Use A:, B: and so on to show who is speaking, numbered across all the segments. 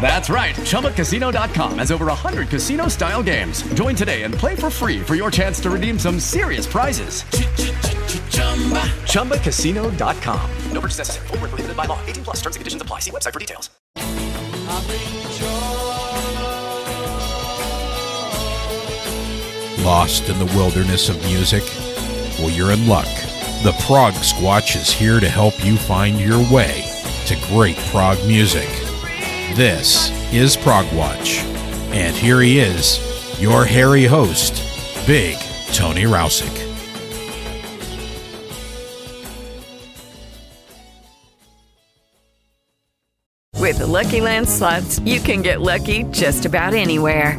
A: That's right. ChumbaCasino.com has over 100 casino style games. Join today and play for free for your chance to redeem some serious prizes. Chumba. ChumbaCasino.com. No purchase necessary. Full prohibited by law. 18 plus terms and conditions apply. See website for details.
B: Lost in the wilderness of music? Well, you're in luck. The Prog Squatch is here to help you find your way to great prog music. This is Prog Watch. And here he is, your hairy host, Big Tony Rousick.
C: With the Lucky Land slots, you can get lucky just about anywhere.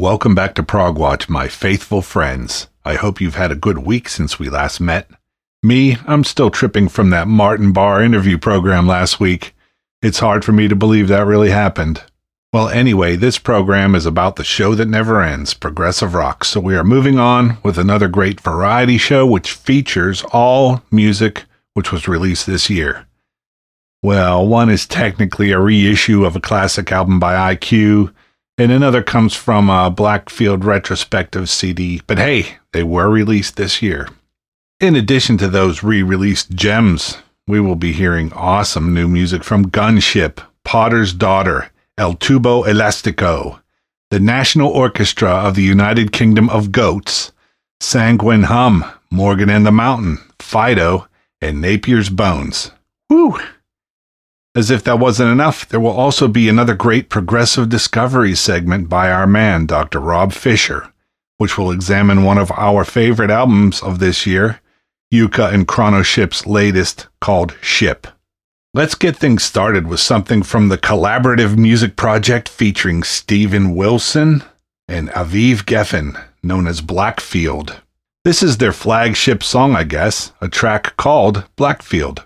B: Welcome back to Prog Watch, my faithful friends. I hope you've had a good week since we last met. Me, I'm still tripping from that Martin Barre interview program last week. It's hard for me to believe that really happened. Well, anyway, this program is about the show that never ends, progressive rock. So we are moving on with another great variety show which features all music which was released this year. Well, one is technically a reissue of a classic album by IQ and another comes from a Blackfield retrospective CD, but hey, they were released this year. In addition to those re released gems, we will be hearing awesome new music from Gunship, Potter's Daughter, El Tubo Elastico, the National Orchestra of the United Kingdom of Goats, Sanguine Hum, Morgan and the Mountain, Phideaux, and Napier's Bones. Woo! As if that wasn't enough, there will also be another great progressive discovery segment by our man, Dr. Rob Fisher, which will examine one of our favorite albums of this year, Yuka and Chronoship's latest called Ship. Let's get things started with something from the collaborative music project featuring Steven Wilson and Aviv Geffen, known as Blackfield. This is their flagship song, I guess, a track called Blackfield.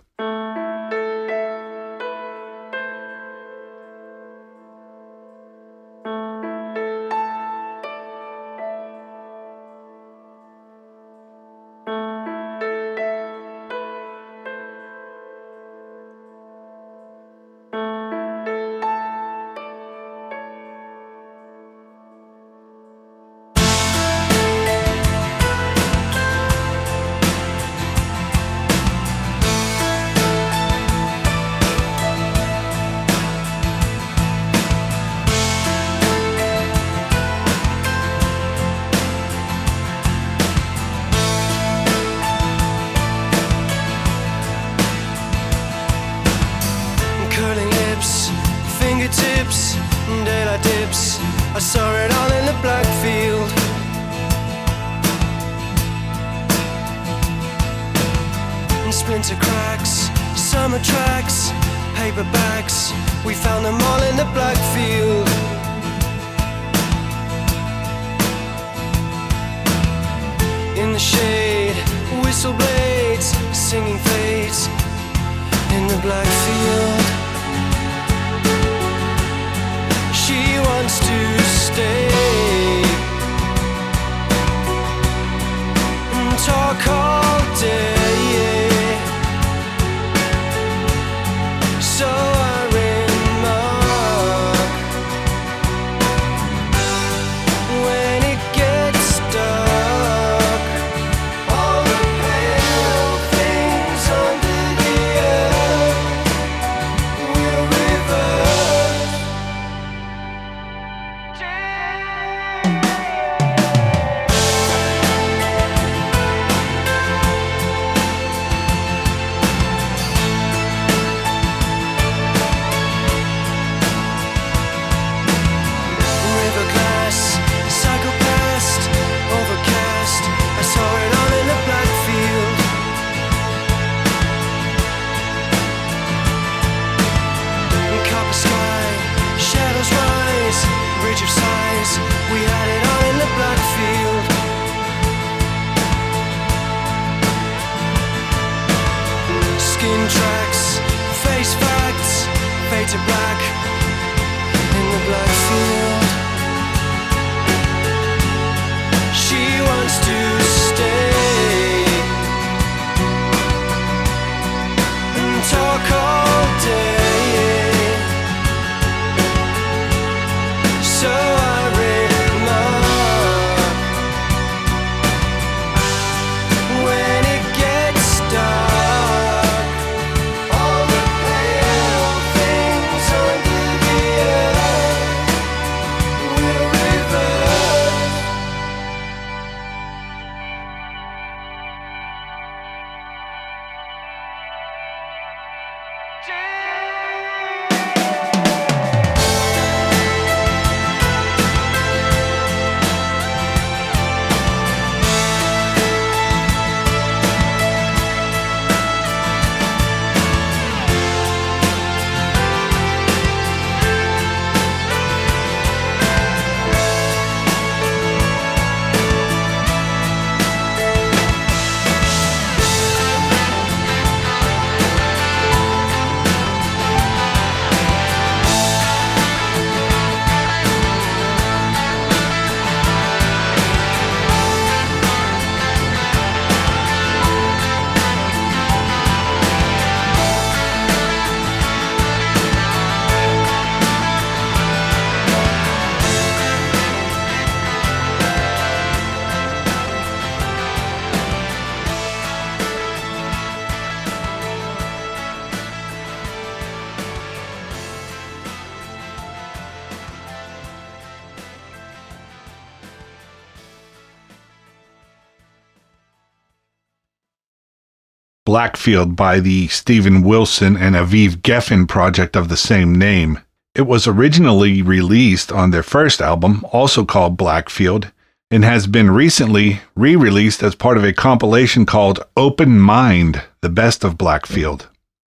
B: Blackfield by the Steven Wilson and Aviv Geffen project of the same name. It was originally released on their first album, also called Blackfield, and has been recently re released as part of a compilation called Open Mind The Best of Blackfield.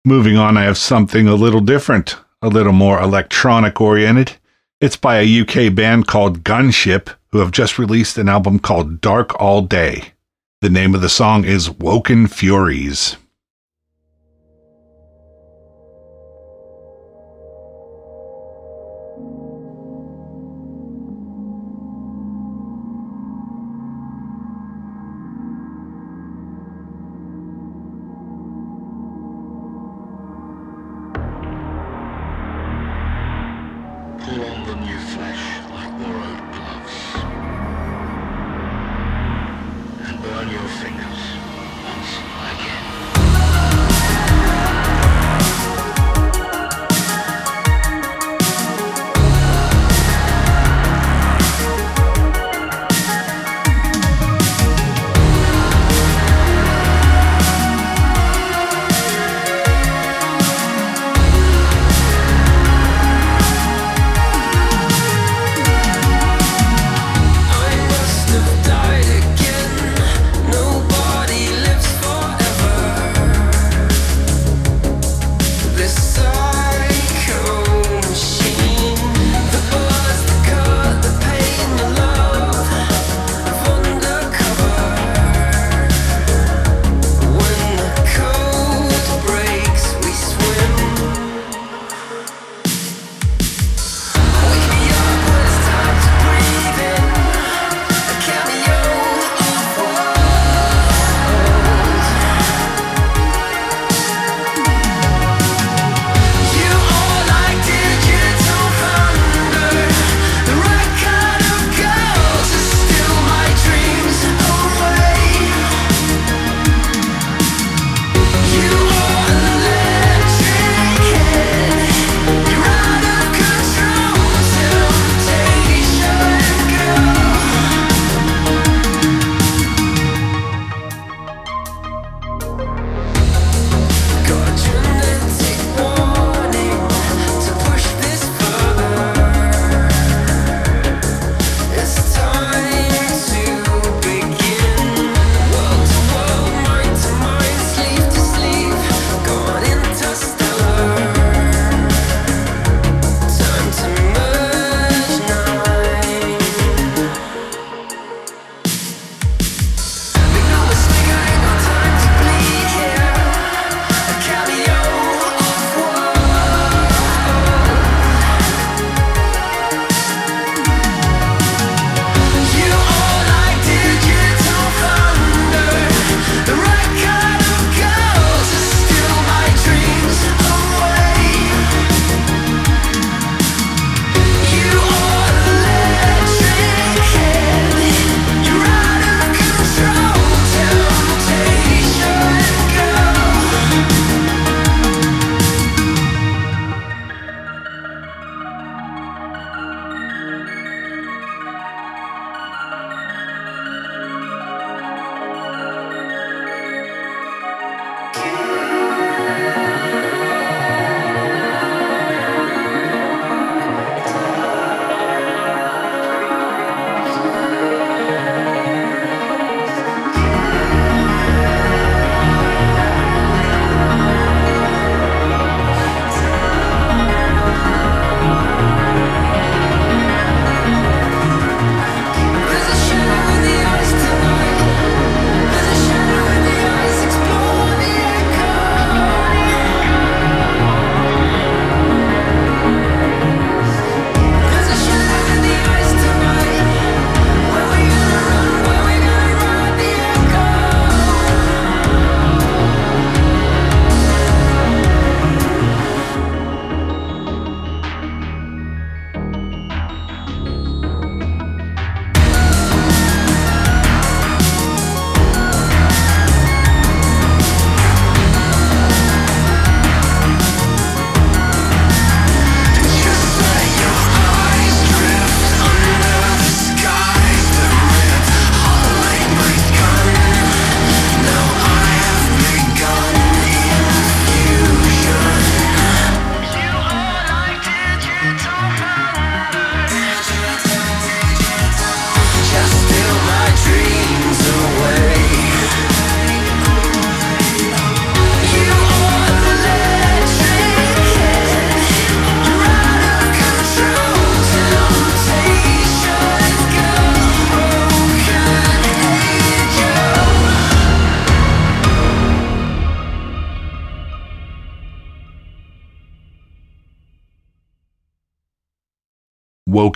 B: Moving on, I have something a little different, a little more electronic oriented. It's by a UK band called Gunship, who have just released an album called Dark All Day. The name of the song is Woken Furies.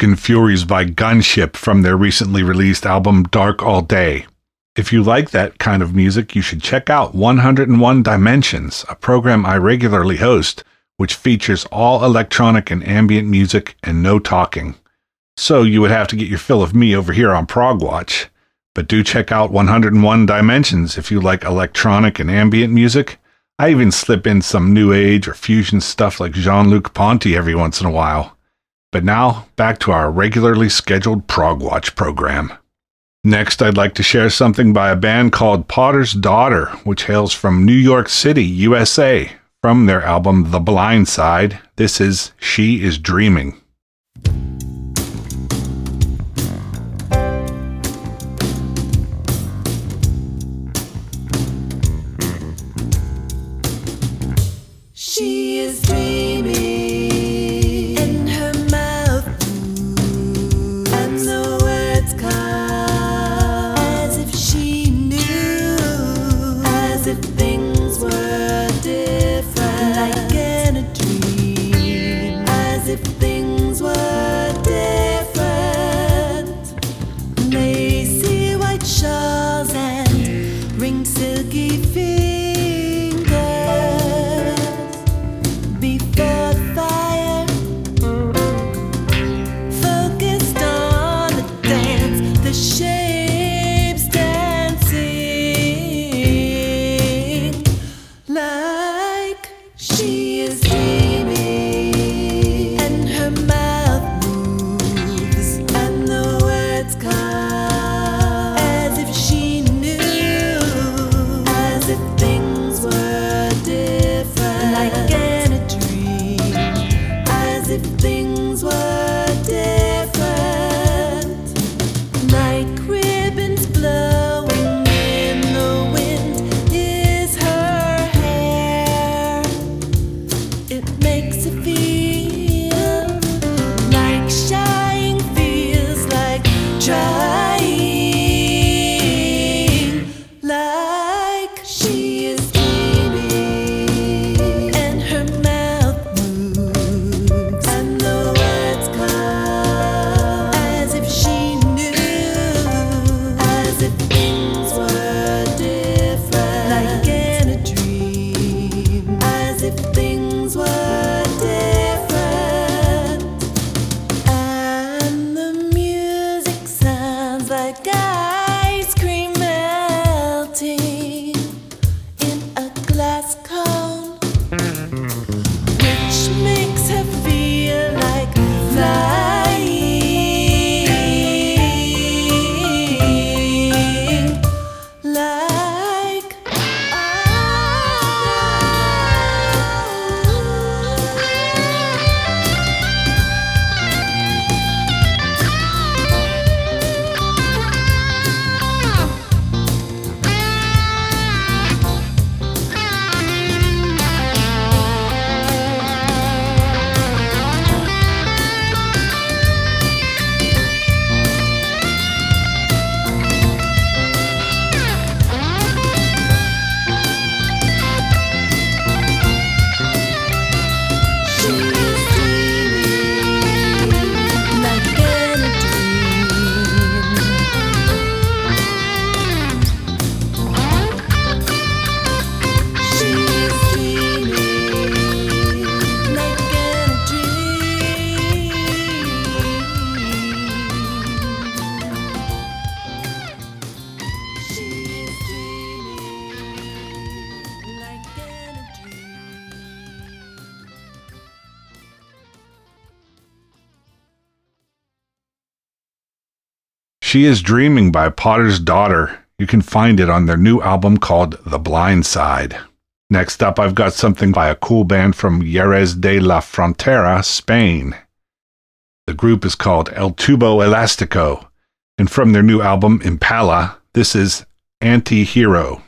D: Woken Furies by Gunship from their recently released album Dark All Day. If you like that kind of music, you should check out 101 Dimensions, a program I regularly host, which features all electronic and ambient music and no talking. So you would have to get your fill of me over here on Prog Watch. But do check out 101 Dimensions if you like electronic and ambient music. I even slip in some new age or fusion stuff like Jean Luc Ponty every once in a while. But now, back to our regularly scheduled Prog Watch program. Next, I'd like to share something by a band called Potter's Daughter, which hails from New York City, USA. From their album The Blind Side, this is She is Dreaming.
B: She is Dreaming
D: by Potter's Daughter. You can find it on their new album called The Blind Side. Next up, I've got something by a cool band from Jerez de la Frontera, Spain. The group is called El Tubo Elastico, and from their new album Impala, this is Anti Hero.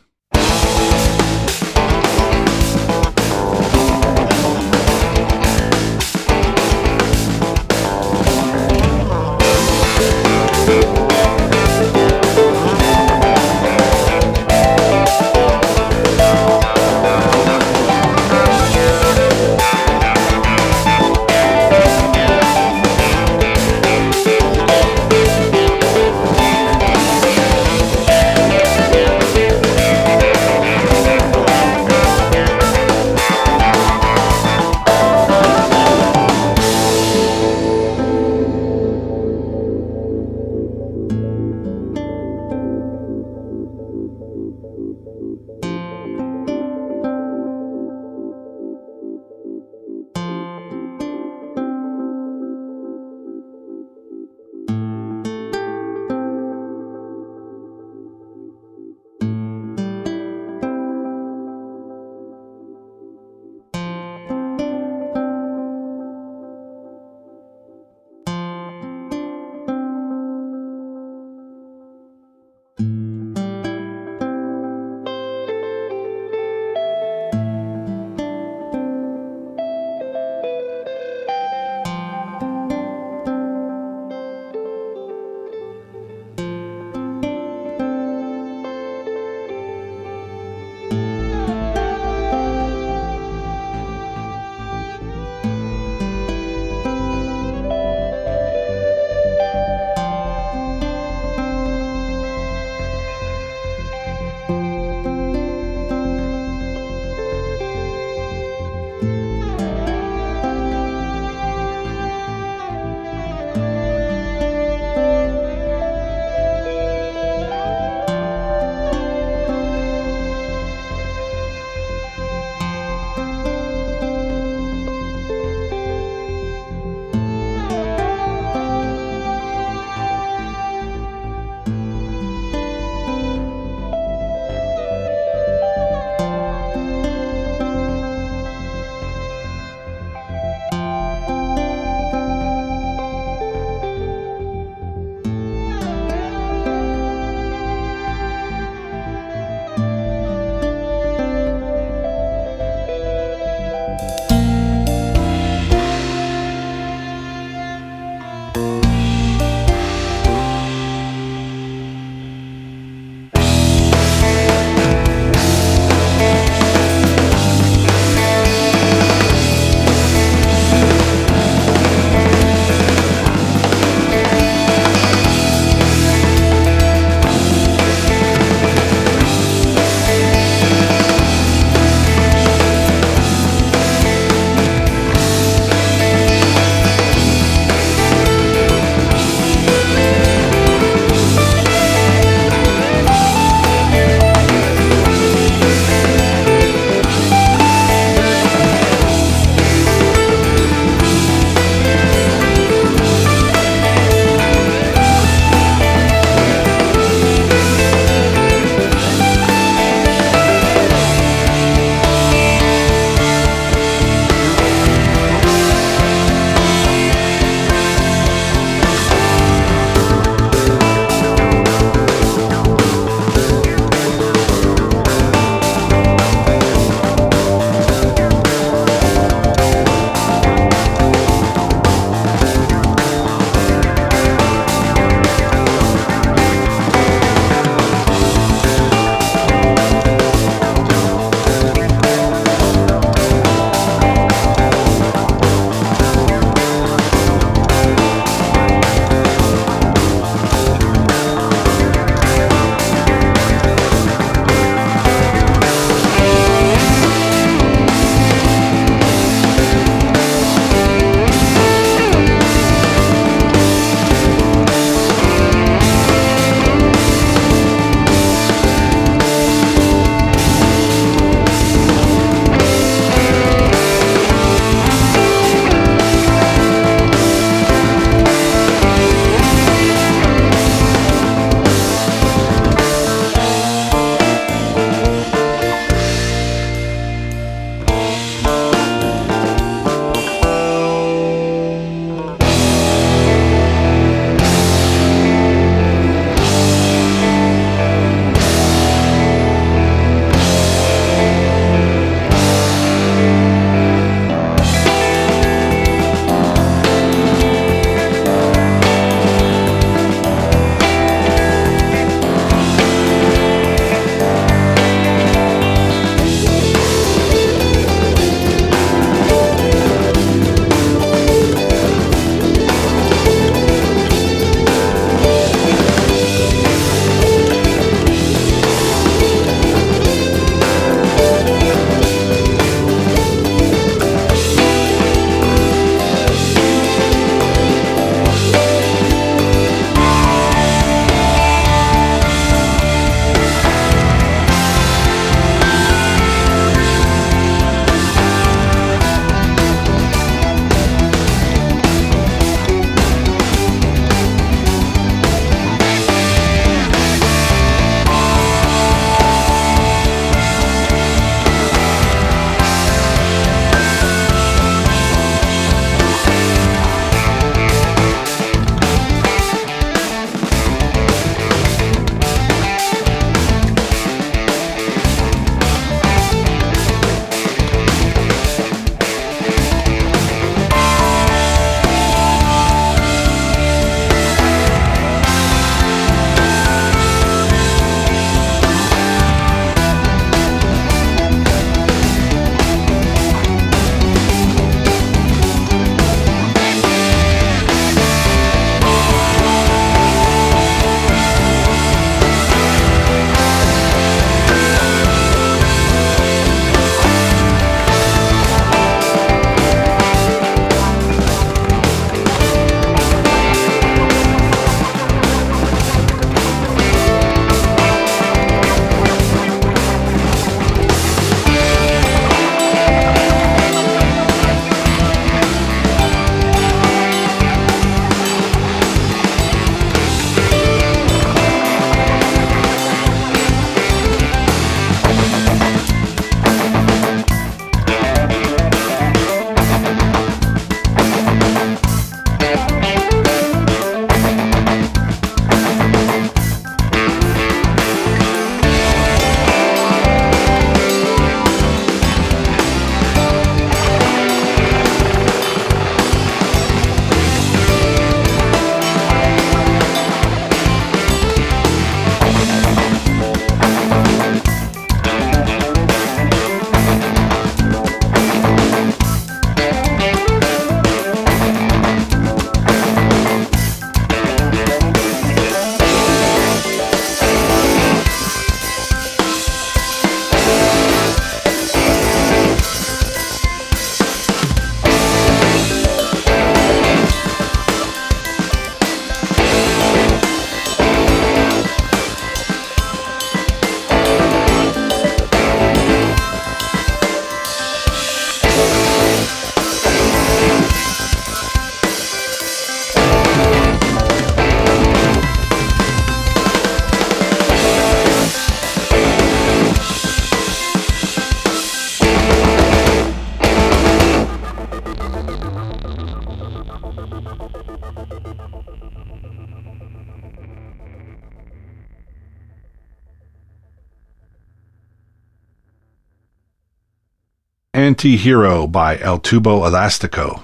D: Hero by El Tubo Elastico.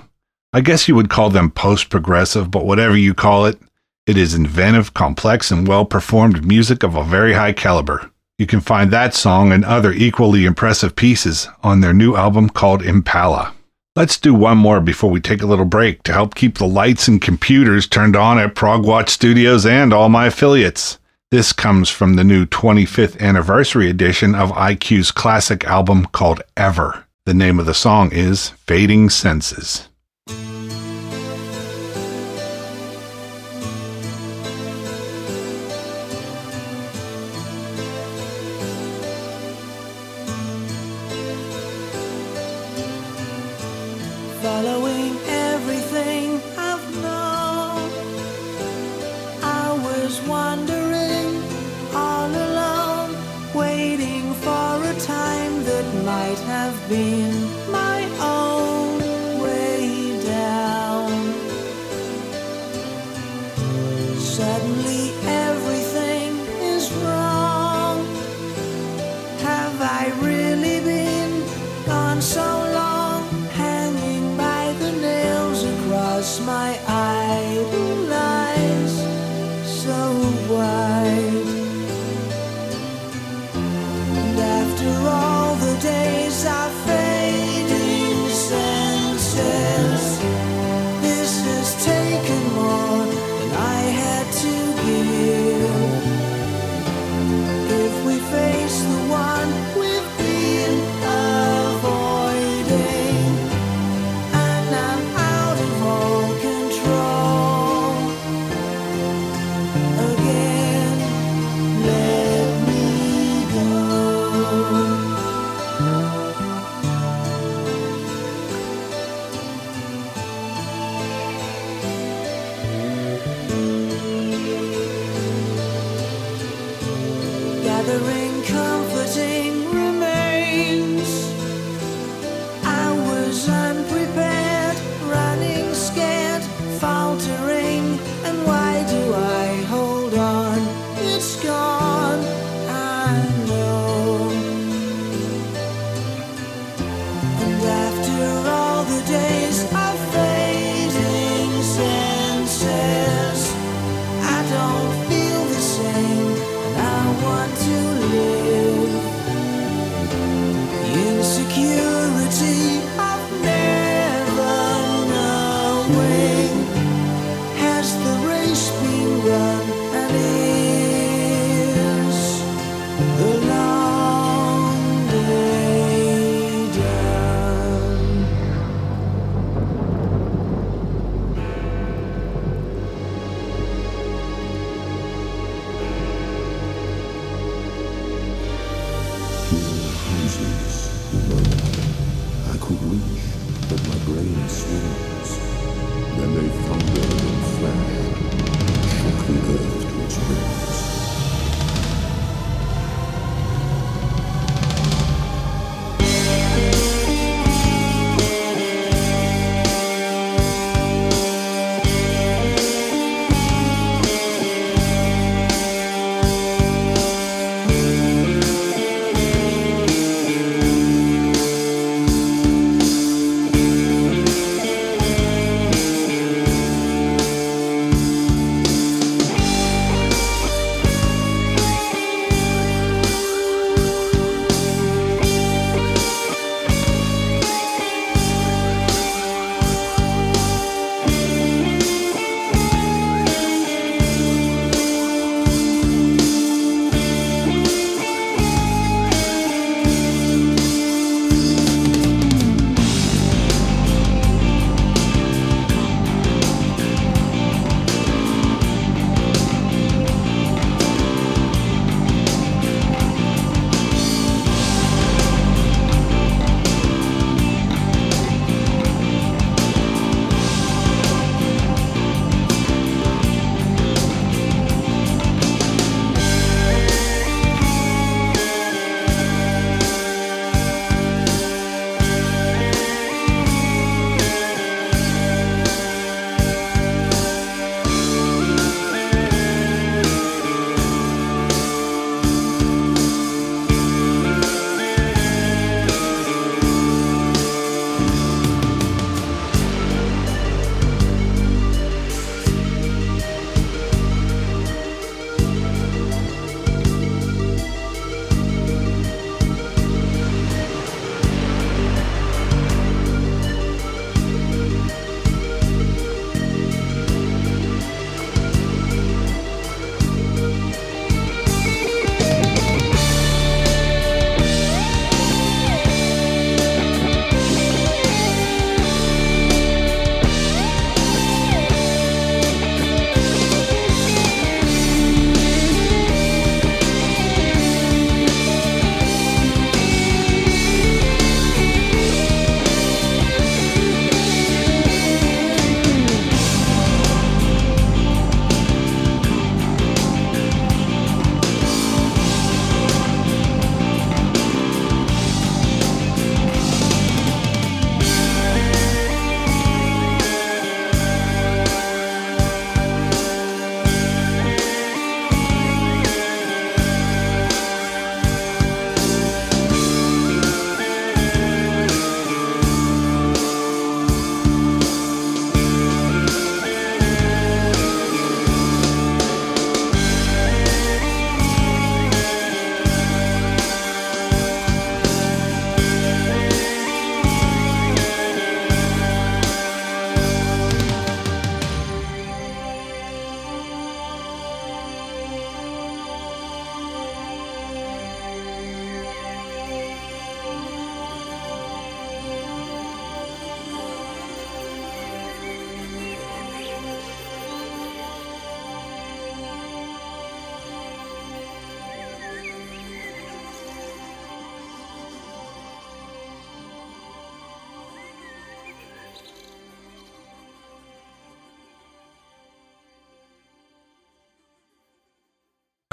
D: I guess you would call them post progressive, but whatever you call it, it is inventive, complex, and well performed music of a very high caliber. You can find that song and other equally impressive pieces on their new album called Impala. Let's do one more before we take a little break to help keep the lights and computers turned on at Progwatch Studios and all my affiliates. This comes from the new 25th anniversary edition of IQ's classic album called Ever. The name of the song is Fading Senses.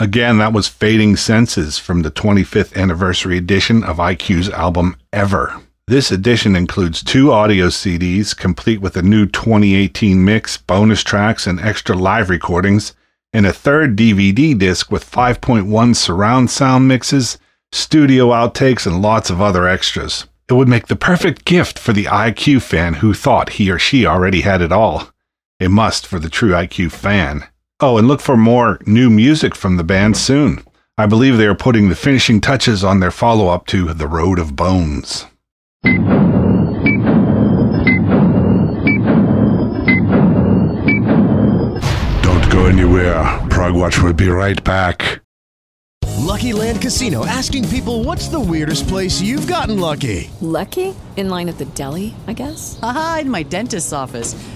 E: Again,
B: that was Fading Senses from the 25th anniversary edition of IQ's album Ever. This edition includes two audio CDs, complete with a new 2018 mix, bonus tracks, and extra live recordings, and a third DVD disc with 5.1 surround sound mixes, studio outtakes, and lots of other extras. It would make the perfect gift for the IQ fan who thought he or she already had it all. A must for the true IQ fan. Oh, and look for more new music from the band soon. I believe they are putting the finishing touches on their follow up to The Road of Bones. Don't go anywhere. Progwatch will be right back.
F: Lucky Land Casino asking people what's the weirdest place you've gotten lucky?
G: Lucky? In line at the deli, I guess?
H: Aha, in my dentist's office.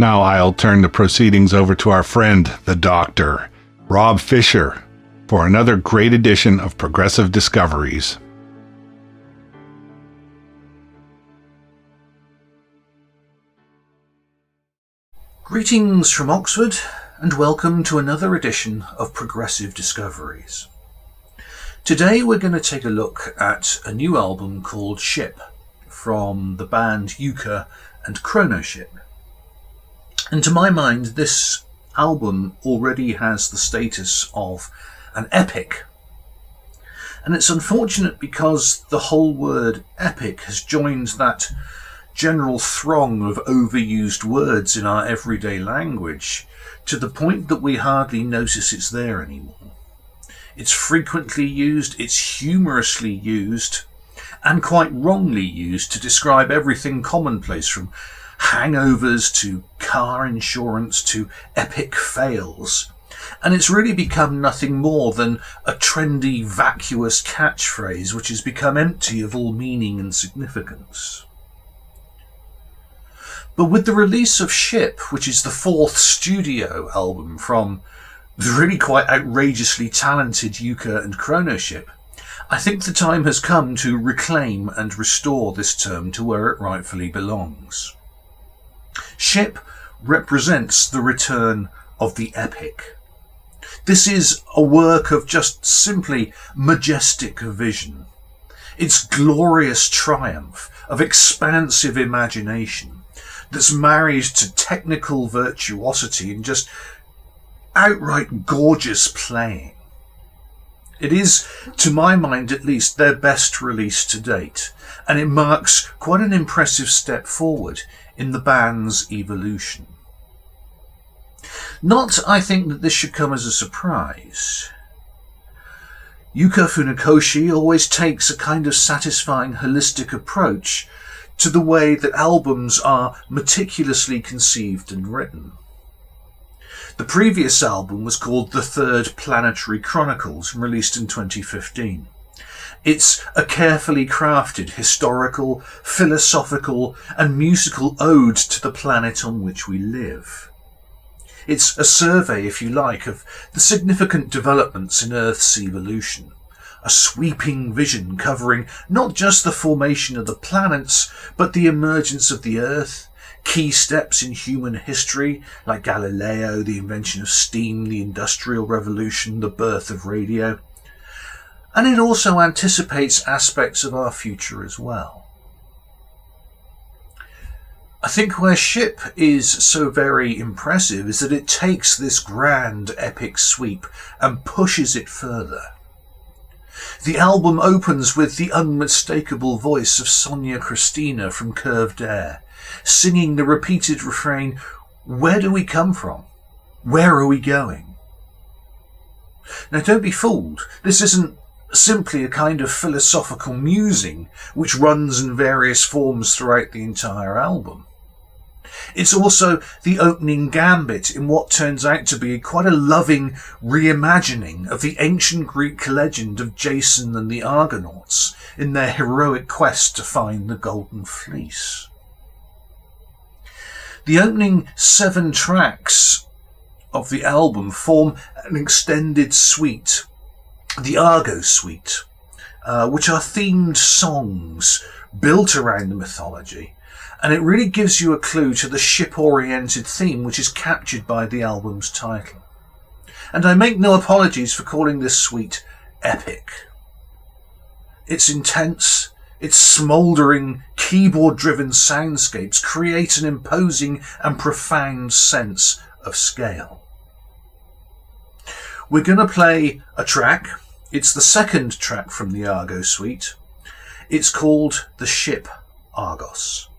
B: Now I'll turn the proceedings over to our friend, the doctor, Rob Fisher, for another great edition of Progressive Discoveries.
I: Greetings from Oxford, and welcome to another edition of Progressive Discoveries. Today we're going to take a look at a new album called Ship from the band Yuka and Chronoship. And to my mind, this album already has the status of an epic. And it's unfortunate because the whole word epic has joined that general throng of overused words in our everyday language to the point that we hardly notice it's there anymore. It's frequently used, it's humorously used, and quite wrongly used to describe everything commonplace from hangovers to car insurance to epic fails. And it's really become nothing more than a trendy, vacuous catchphrase which has become empty of all meaning and significance. But with the release of Ship, which is the fourth studio album from the really quite outrageously talented Yuka and Chronoship, I think the time has come to reclaim and restore this term to where it rightfully belongs. Ship represents the return of the epic. This is a work of just simply majestic vision. Its glorious triumph of expansive imagination that's married to technical virtuosity and just outright gorgeous playing. It is, to my mind at least, their best release to date, and it marks quite an impressive step forward in the band's evolution. Not, I think, that this should come as a surprise. Yuka Funakoshi always takes a kind of satisfying holistic approach to the way that albums are meticulously conceived and written. The previous album was called The Third Planetary Chronicles released in 2015. It's a carefully crafted historical, philosophical, and musical ode to the planet on which we live. It's a survey, if you like, of the significant developments in Earth's evolution, a sweeping vision covering not just the formation of the planets, but the emergence of the Earth, key steps in human history like Galileo, the invention of steam, the Industrial Revolution, the birth of radio. And it also anticipates aspects of our future as well. I think where Ship is so very impressive is that it takes this grand epic sweep and pushes it further. The album opens with the unmistakable voice of Sonja Kristina from Curved Air, singing the repeated refrain, Where do we come from? Where are we going? Now don't be fooled. This isn't simply a kind of philosophical musing which runs in various forms throughout the entire album. It's also the opening gambit in what turns out to be quite a loving reimagining of the ancient Greek legend of Jason and the Argonauts in their heroic quest to find the Golden Fleece. The opening seven tracks of the album form an extended suite, the Argo Suite, uh, which are themed songs built around the mythology and it really gives you a clue to the ship oriented theme which is captured by the album's title. And I make no apologies for calling this suite epic. Its intense, its smouldering, keyboard driven soundscapes create an imposing and profound sense of scale. We're going to play a track. It's the second track from the Argo suite. It's called The Ship Argos.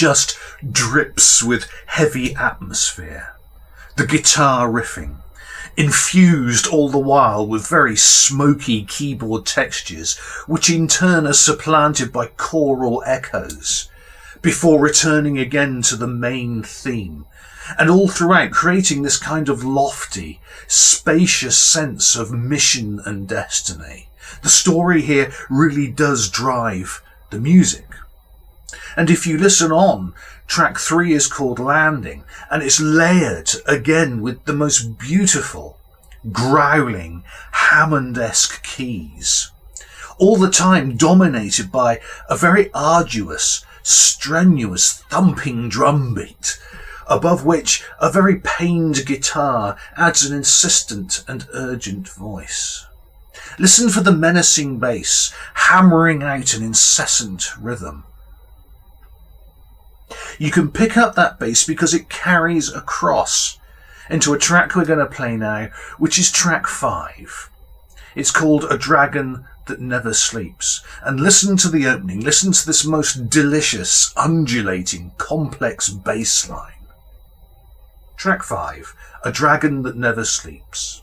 I: Just drips with heavy atmosphere. The guitar riffing, infused all the while with very smoky keyboard textures, which in turn are supplanted by choral echoes, before returning again to the main theme, and all throughout creating this kind of lofty, spacious sense of mission and destiny. The story here really does drive the music. And if you listen on, track three is called Landing, and it's layered again with the most beautiful, growling, Hammond-esque keys. All the time dominated by a very arduous, strenuous, thumping drum beat, above which a very pained guitar adds an insistent and urgent voice. Listen for the menacing bass, hammering out an incessant rhythm. You can pick up that bass because it carries across into a track we're going to play now, which is track five. It's called A Dragon That Never Sleeps. And listen to the opening. Listen to this most delicious, undulating, complex bass line. Track five, A Dragon That Never Sleeps.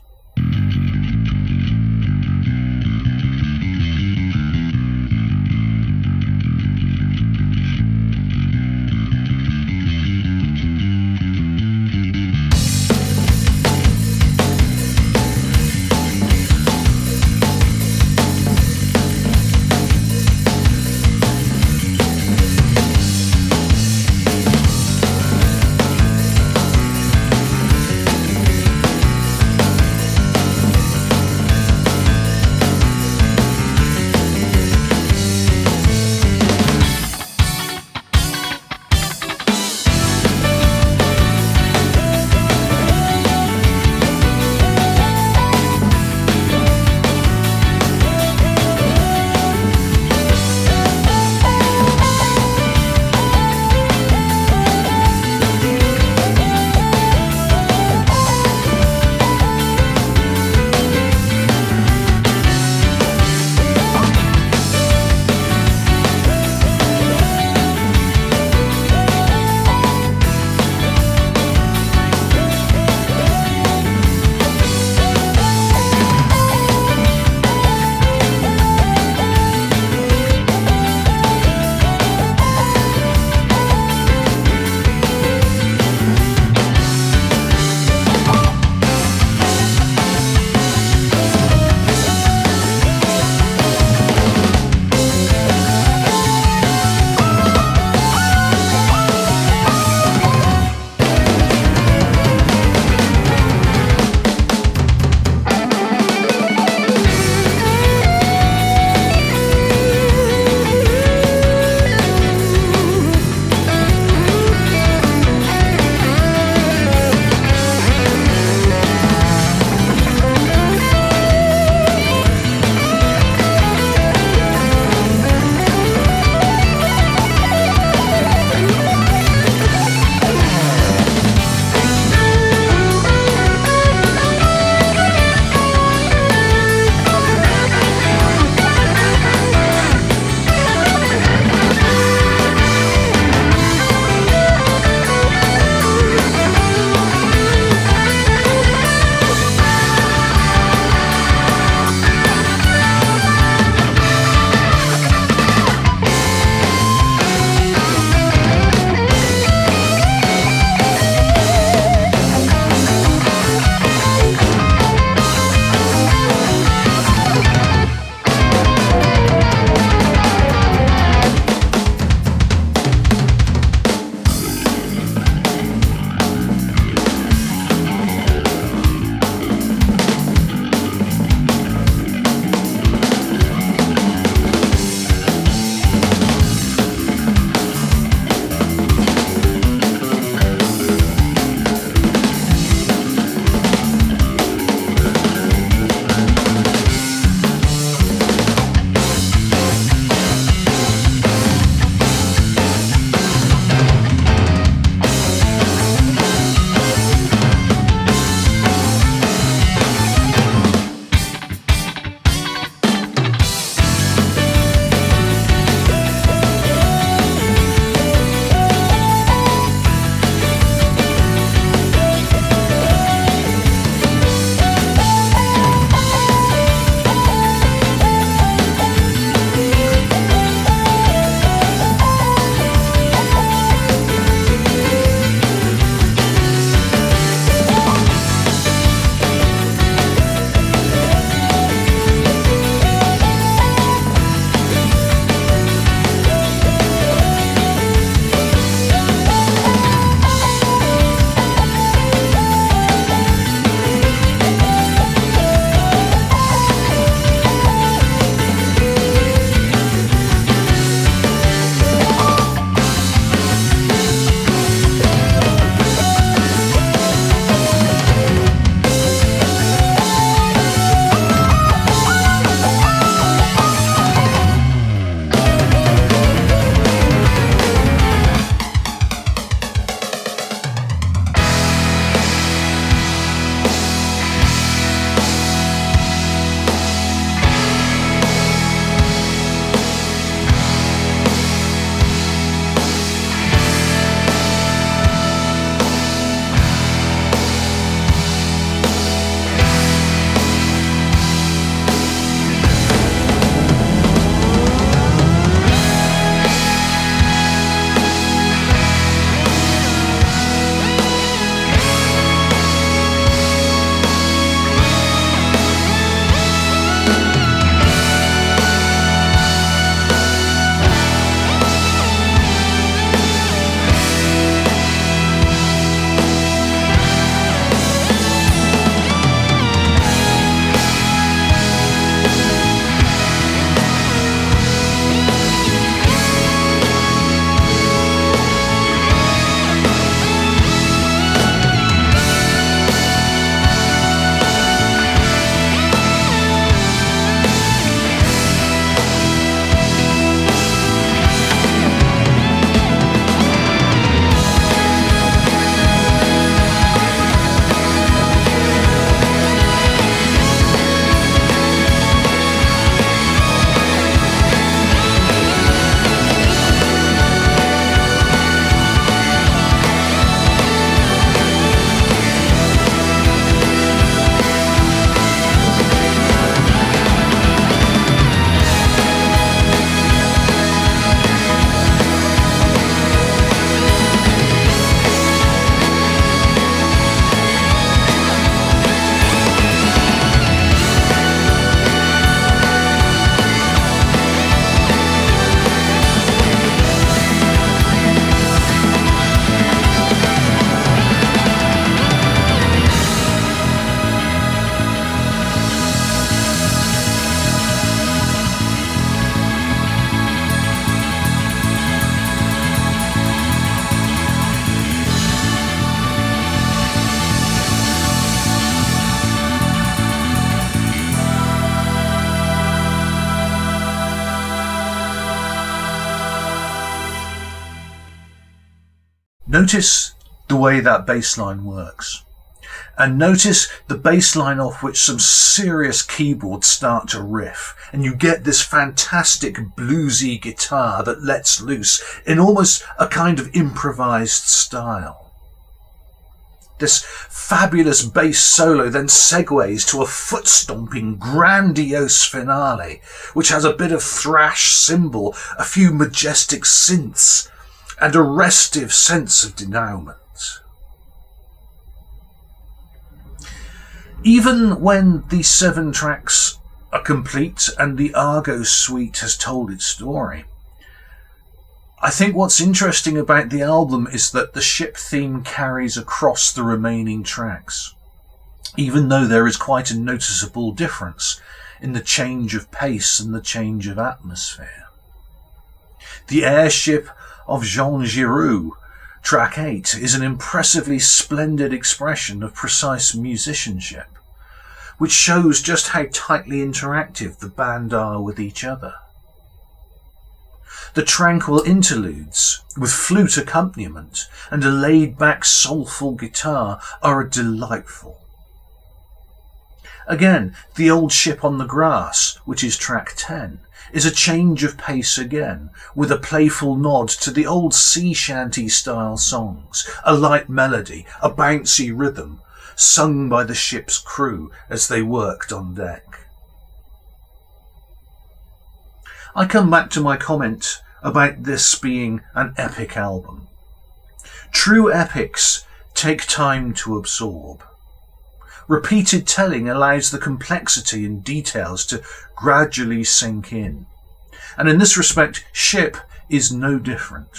I: Notice the way that bass line works. And notice the bass line off which some serious keyboards start to riff, and you get this fantastic bluesy guitar that lets loose in almost a kind of improvised style. This fabulous bass solo then segues to a foot stomping, grandiose finale, which has a bit of thrash cymbal, a few majestic synths, and a restive sense of denouement. Even when the seven tracks are complete and the Argo suite has told its story, I think what's interesting about the album is that the ship theme carries across the remaining tracks, even though there is quite a noticeable difference in the change of pace and the change of atmosphere. The airship of Jean Giraud Track 8 is an impressively splendid expression of precise musicianship, which shows just how tightly interactive the band are with each other. The tranquil interludes, with flute accompaniment and a laid back soulful guitar, are a delightful. Again, The Old Ship on the Grass, which is track 10, is a change of pace again, with a playful nod to the old sea shanty style songs, a light melody, a bouncy rhythm, sung by the ship's crew as they worked on deck. I come back to my comment about this being an epic album. True epics take time to absorb. Repeated telling allows the complexity and details to gradually sink in. And in this respect, Ship is no different.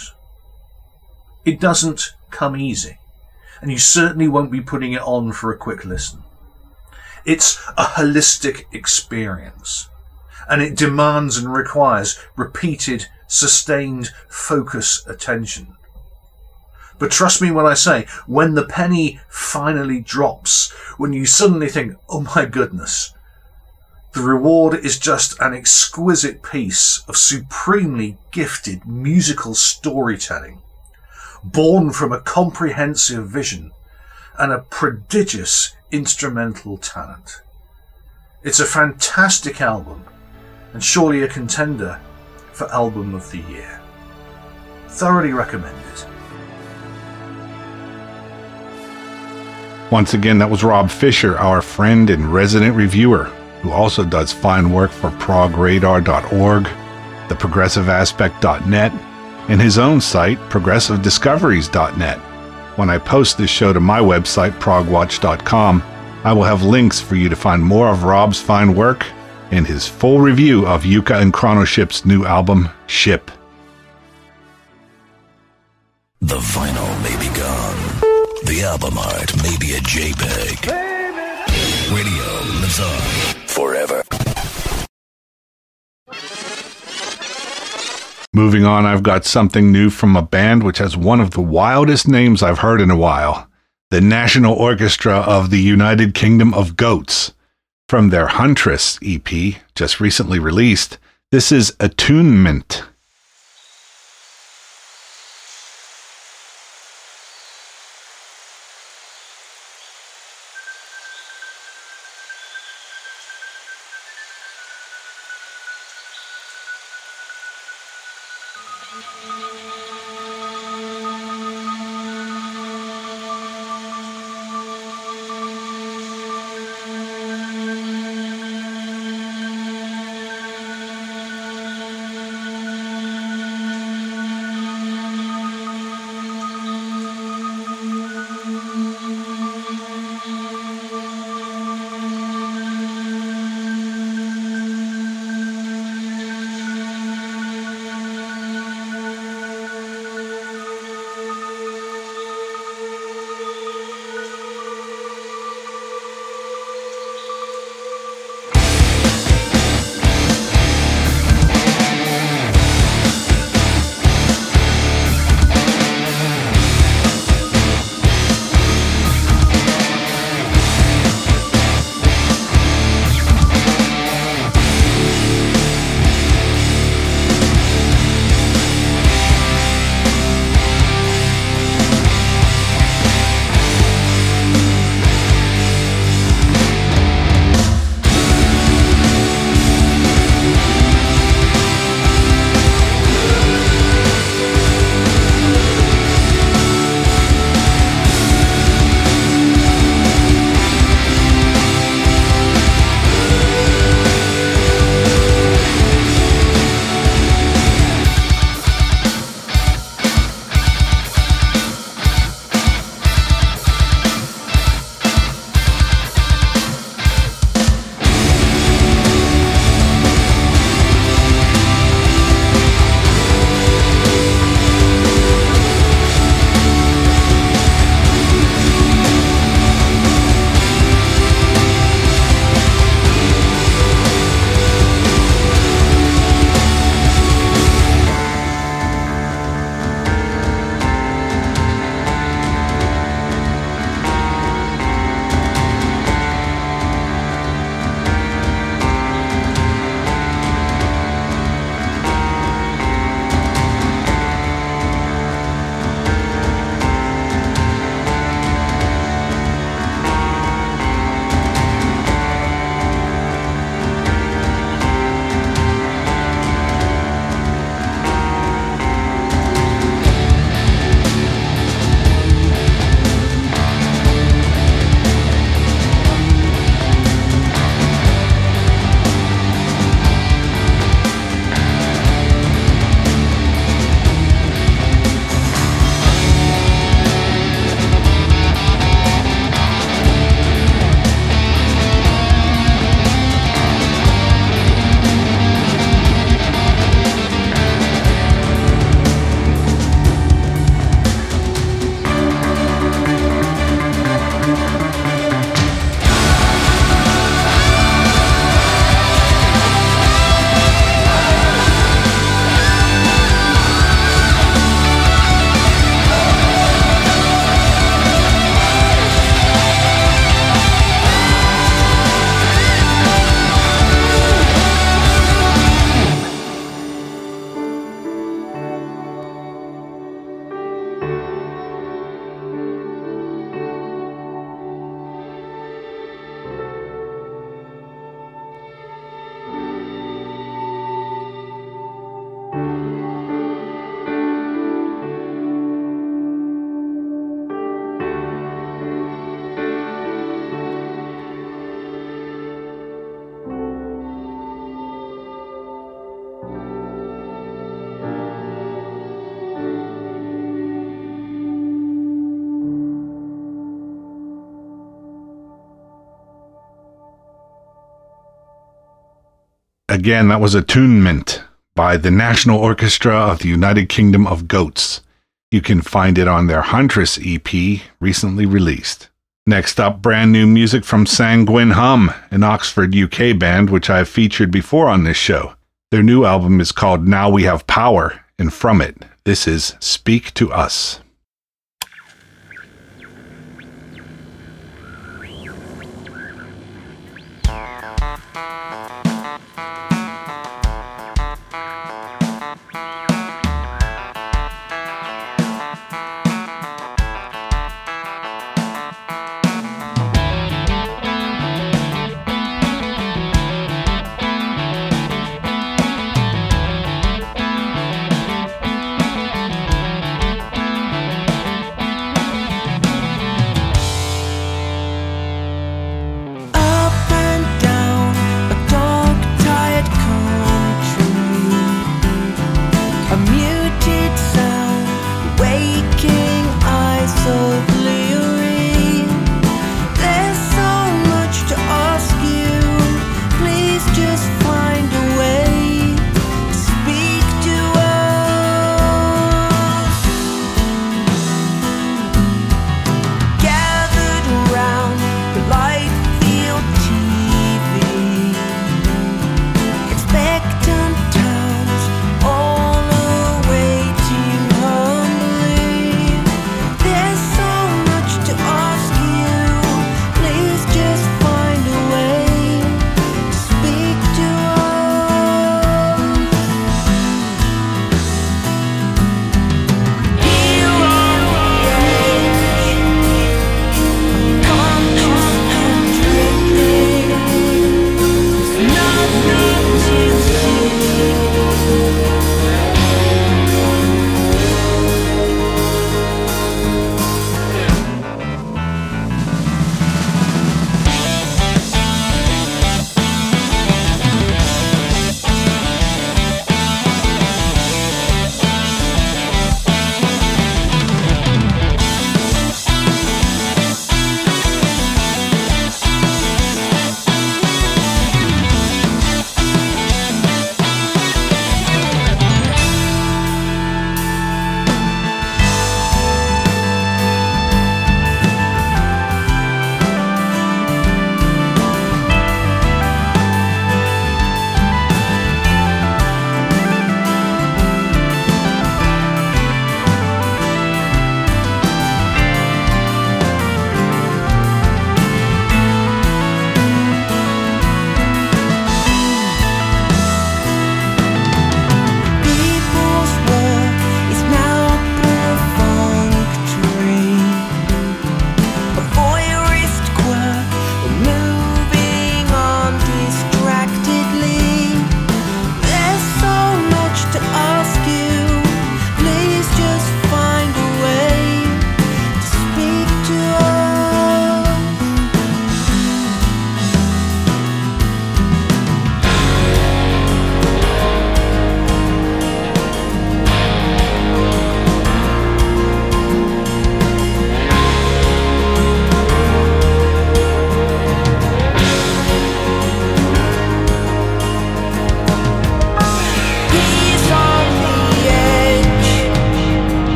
I: It doesn't come easy, and you certainly won't be putting it on for a quick listen. It's a holistic experience, and it demands and requires repeated, sustained focus attention. But trust me when I say, when the penny finally drops, when you suddenly think, oh my goodness, the reward is just an exquisite piece of supremely gifted musical storytelling, born from a comprehensive vision and a prodigious instrumental talent. It's a fantastic album and surely a contender for Album of the Year. Thoroughly recommended.
B: Once again, that was Rob Fisher, our friend and resident reviewer, who also does fine work for progradar.org, theprogressiveaspect.net, and his own site, progressivediscoveries.net. When I post this show to my website, progwatch.com, I will have links for you to find more of Rob's fine work and his full review of Yuka and Chronoship's new album, Ship.
J: The vinyl may be gone. The album art may be a JPEG. Radio lives on forever.
B: Moving on, I've got something new from a band which has one of the wildest names I've heard in a while the National Orchestra of the United Kingdom of Goats. From their Huntress EP, just recently released, this is Attunement. Again, that was Attunement by the National Orchestra of the United Kingdom of Goats. You can find it on their Huntress EP, recently released. Next up, brand new music from Sanguine Hum, an Oxford, UK band which I've featured before on this show. Their new album is called Now We Have Power, and from it, this is Speak to Us.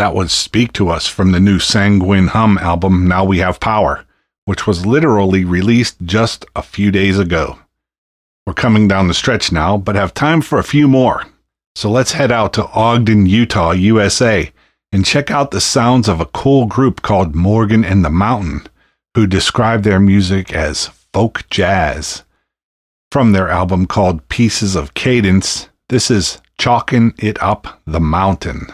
B: That was Speak to Us from the new Sanguine Hum album, Now We Have Power, which was literally released just a few days ago. We're coming down the stretch now, but have time for a few more. So let's head out to Ogden, Utah, USA, and check out the sounds of a cool group called Morgan and the Mountain, who describe their music as folk jazz. From their album called Pieces of Cadence, this is Chalking It Up the Mountain.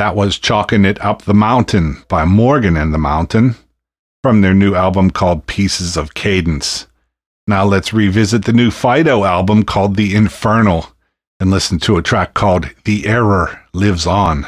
K: That was Chalking It Up the Mountain by Morgan and the Mountain from their new album called Pieces of Cadence. Now let's revisit the new Phideaux album called The Infernal and listen to a track called The Error Lives On.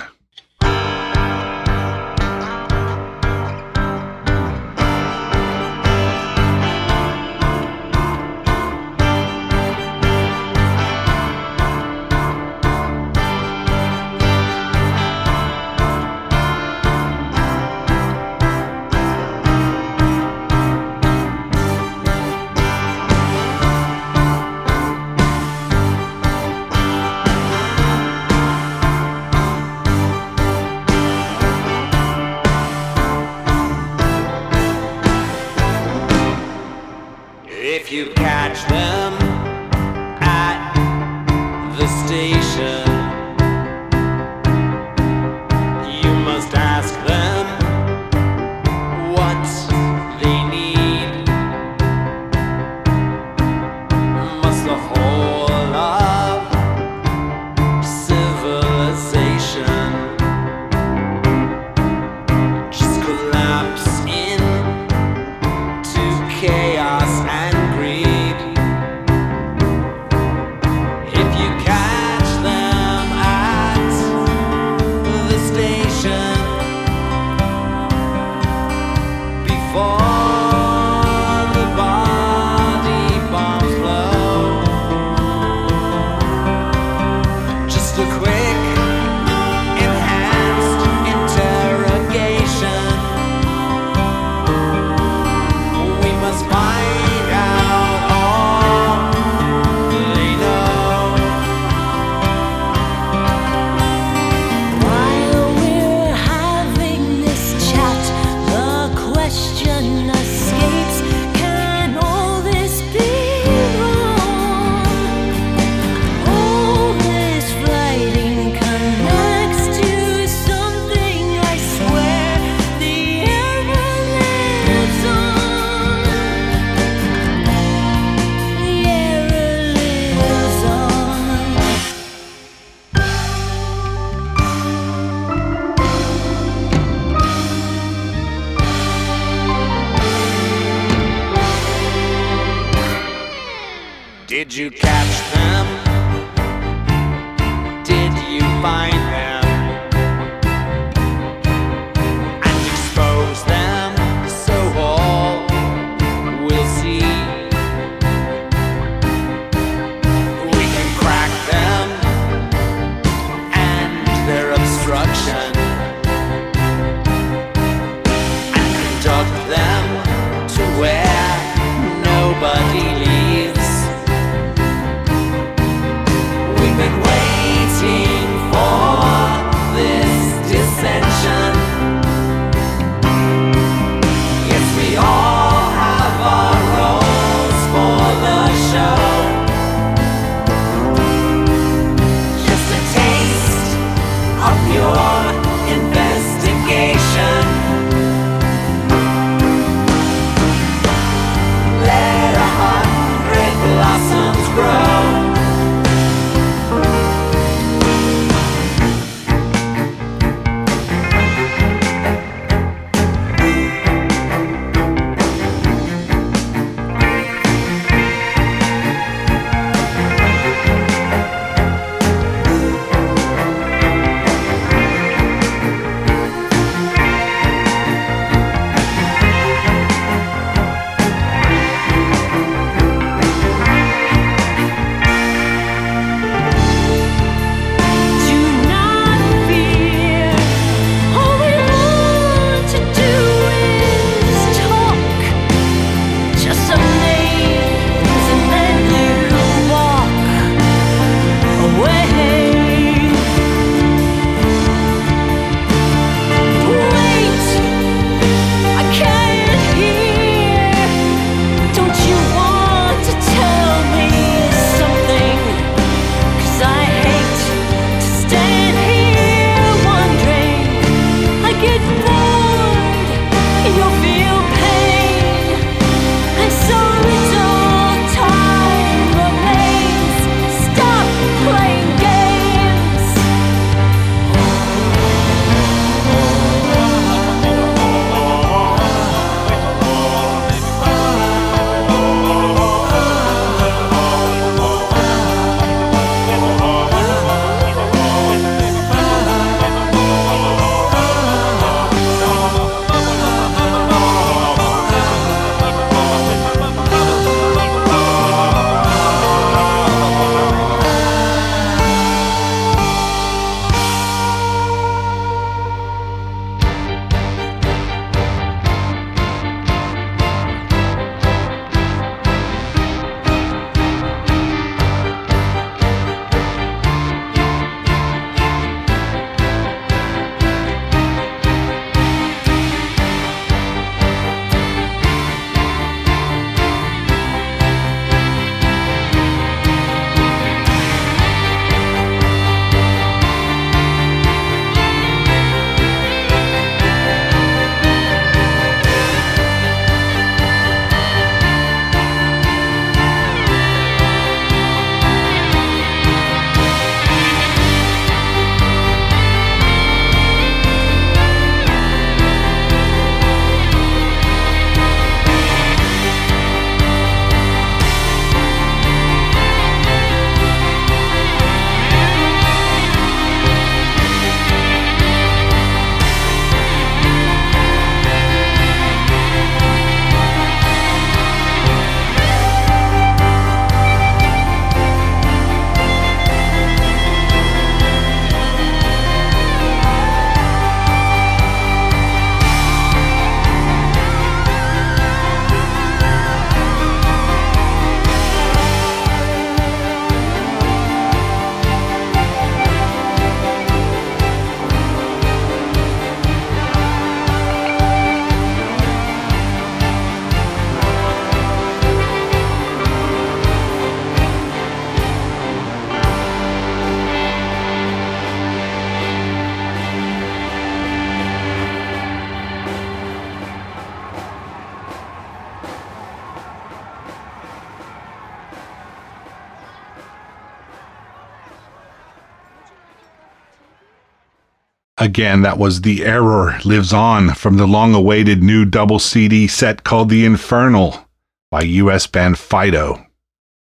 B: Again, that was The Error Lives On from the long awaited new double CD set called The Infernal by US band Phideaux.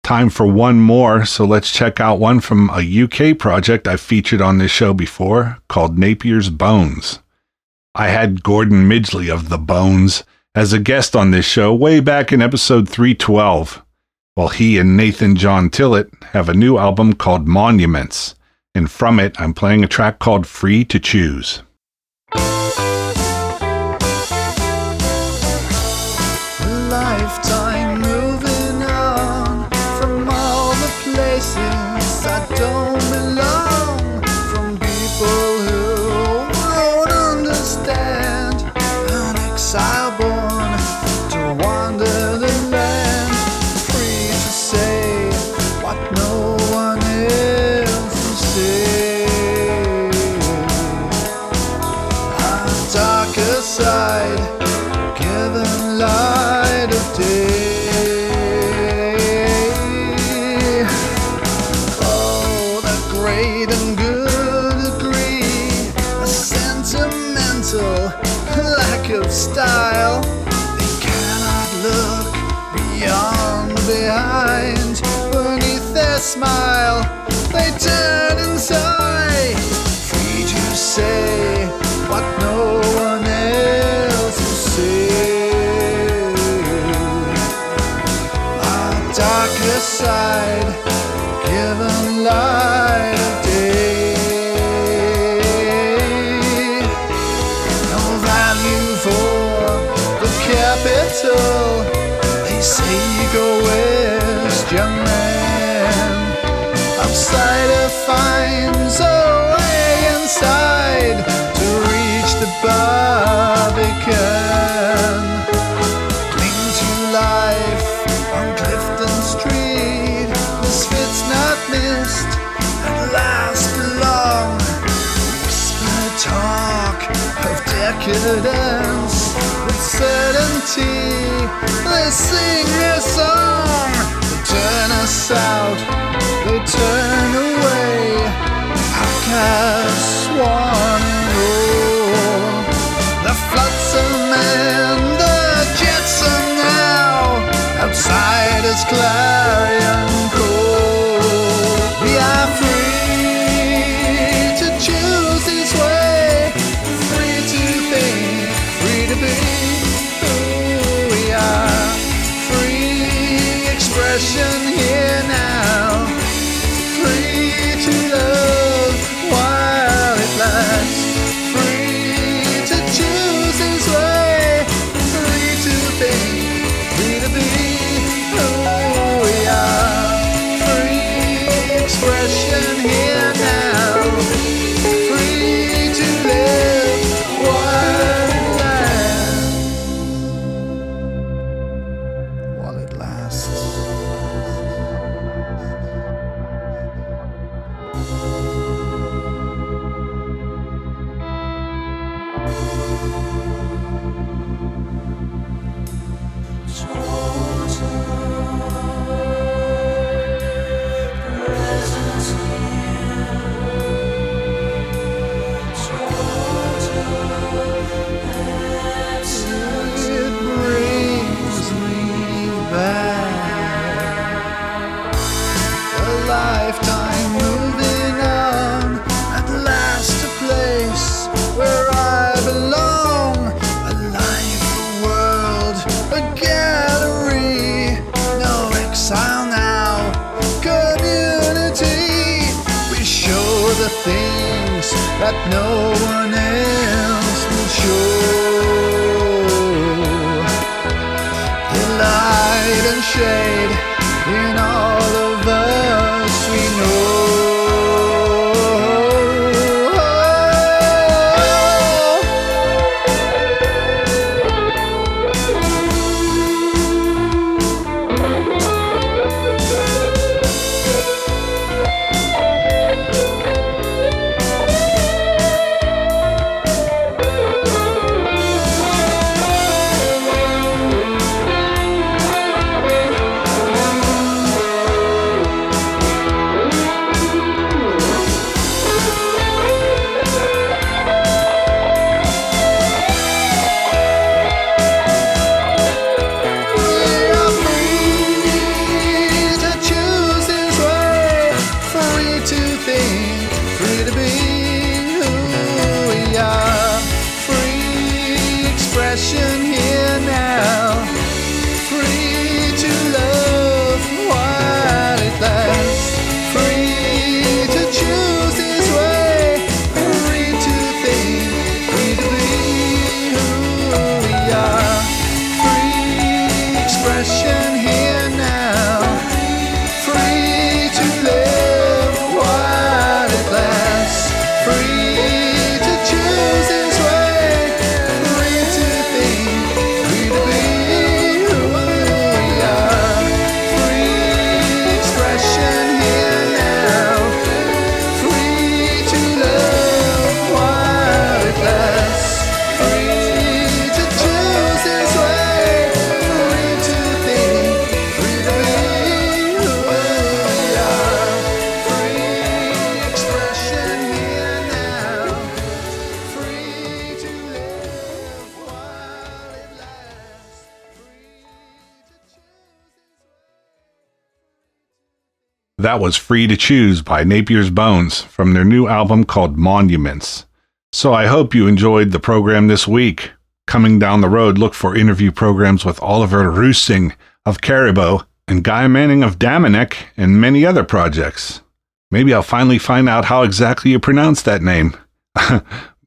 B: Time for one more, so let's check out one from a UK project I've featured on this show before called Napier's Bones. I had Gordon Midgley of The Bones as a guest on this show way back in episode 312, while he and Nathan John Tillett have a new album called Monuments and from it, I'm playing a track called Free to Choose.
L: side. out that
B: was Free to Choose by Napier's Bones from their new album called Monuments. So I hope you enjoyed the program this week. Coming down the road, look for interview programs with Oliver Rusing of Karibow and Guy Manning of Damanek and many other projects. Maybe I'll finally find out how exactly you pronounce that name.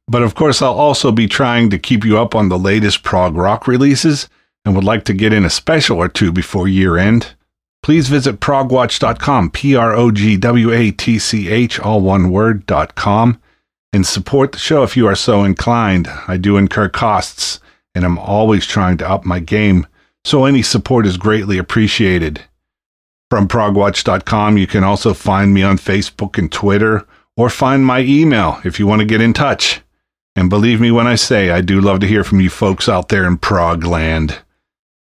B: but of course, I'll also be trying to keep you up on the latest prog rock releases and would like to get in a special or two before year end. Please visit progwatch.com, P R O G W A T C H, all one word, dot com, and support the show if you are so inclined. I do incur costs, and I'm always trying to up my game, so any support is greatly appreciated. From progwatch.com, you can also find me on Facebook and Twitter, or find my email if you want to get in touch. And believe me when I say I do love to hear from you folks out there in prog land.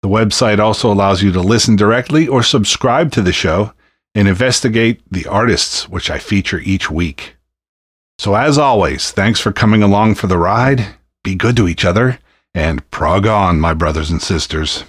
B: The website also allows you to listen directly or subscribe to the show and investigate the artists which I feature each week. So, as always, thanks for coming along for the ride. Be good to each other and prog on, my brothers and sisters.